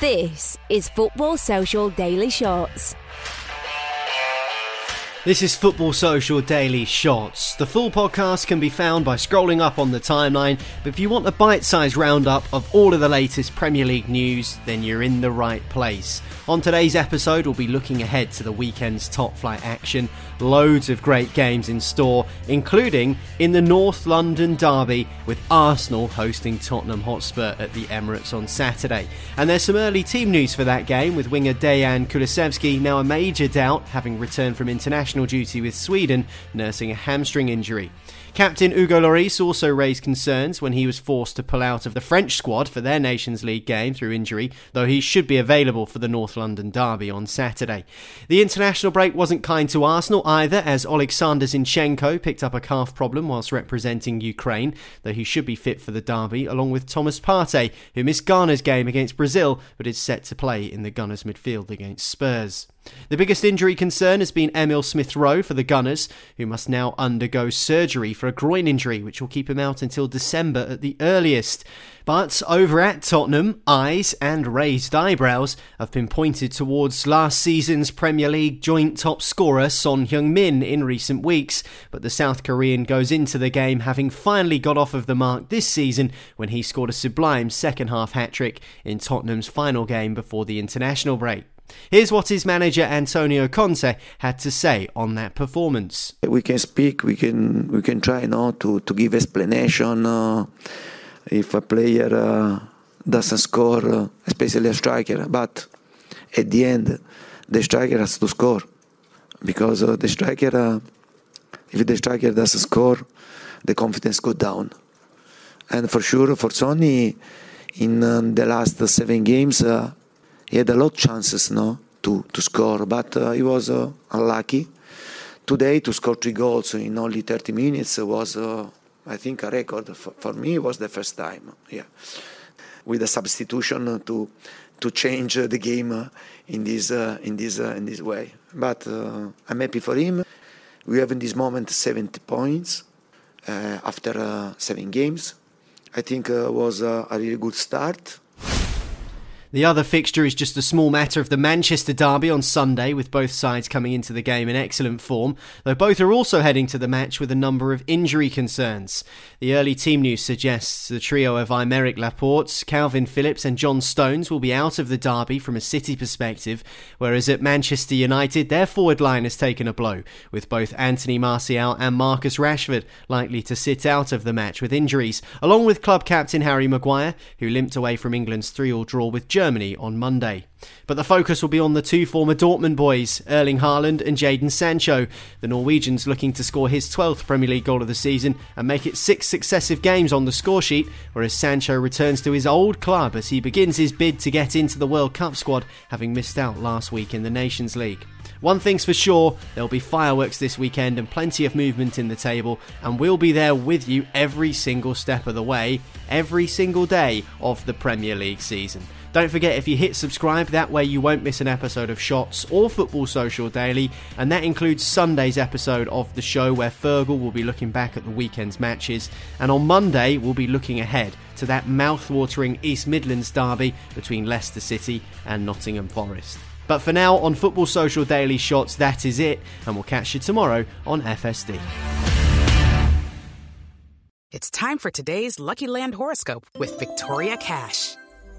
This is Football Social Daily Shots. This is Football Social Daily Shots. The full podcast can be found by scrolling up on the timeline, but if you want a bite sized roundup of all of the latest Premier League news, then you're in the right place. On today's episode, we'll be looking ahead to the weekend's top flight action. Loads of great games in store, including in the North London Derby with Arsenal hosting Tottenham Hotspur at the Emirates on Saturday. And there's some early team news for that game with winger Dejan Kulusevski now a major doubt, having returned from international duty with Sweden, nursing a hamstring injury. Captain Hugo Lloris also raised concerns when he was forced to pull out of the French squad for their Nations League game through injury, though he should be available for the North London derby on Saturday. The international break wasn't kind to Arsenal either, as Alexander Zinchenko picked up a calf problem whilst representing Ukraine, though he should be fit for the derby, along with Thomas Partey, who missed Ghana's game against Brazil but is set to play in the Gunners midfield against Spurs. The biggest injury concern has been Emil Smith Rowe for the Gunners, who must now undergo surgery for a groin injury, which will keep him out until December at the earliest. But over at Tottenham, eyes and raised eyebrows have been pointed towards last season's Premier League joint top scorer Son Heung-min in recent weeks. But the South Korean goes into the game having finally got off of the mark this season when he scored a sublime second half hat trick in Tottenham's final game before the international break. Here's what his manager Antonio Conte had to say on that performance. We can speak, we can we can try now to, to give explanation uh, if a player uh, doesn't score, uh, especially a striker. But at the end, the striker has to score because uh, the striker, uh, if the striker doesn't score, the confidence goes down. And for sure, for Sony, in uh, the last seven games he had a lot of chances no, to, to score, but uh, he was uh, unlucky. Today, to score three goals in only 30 minutes was, uh, I think, a record. For, for me, was the first time, yeah. With a substitution to, to change the game in this, uh, in, this, uh, in this way. But uh, I'm happy for him. We have in this moment 70 points after seven games. I think was a really good start the other fixture is just a small matter of the Manchester Derby on Sunday, with both sides coming into the game in excellent form, though both are also heading to the match with a number of injury concerns. The early team news suggests the trio of Aymeric Laporte, Kalvin Phillips, and John Stones will be out of the Derby from a City perspective, whereas at Manchester United, their forward line has taken a blow, with both Anthony Martial and Marcus Rashford likely to sit out of the match with injuries, along with club captain Harry Maguire, who limped away from England's 3 all draw with Germany on Monday. But the focus will be on the two former Dortmund boys, Erling Haaland and Jadon Sancho. The Norwegians looking to score his 12th Premier League goal of the season and make it six successive games on the scoresheet, whereas Sancho returns to his old club as he begins his bid to get into the World Cup squad, having missed out last week in the Nations League. One thing's for sure, there'll be fireworks this weekend and plenty of movement in the table, and we'll be there with you every single step of the way, every single day of the Premier League season. Don't forget if you hit subscribe, that way you won't miss an episode of Shots or Football Social Daily, and that includes Sunday's episode of the show where Fergal will be looking back at the weekend's matches, and on Monday we'll be looking ahead to that mouth-watering East Midlands derby between Leicester City and Nottingham Forest. But for now, on Football Social Daily Shots, that is it, and we'll catch you tomorrow on FSD. It's time for today's Lucky Land horoscope with Victoria Cash.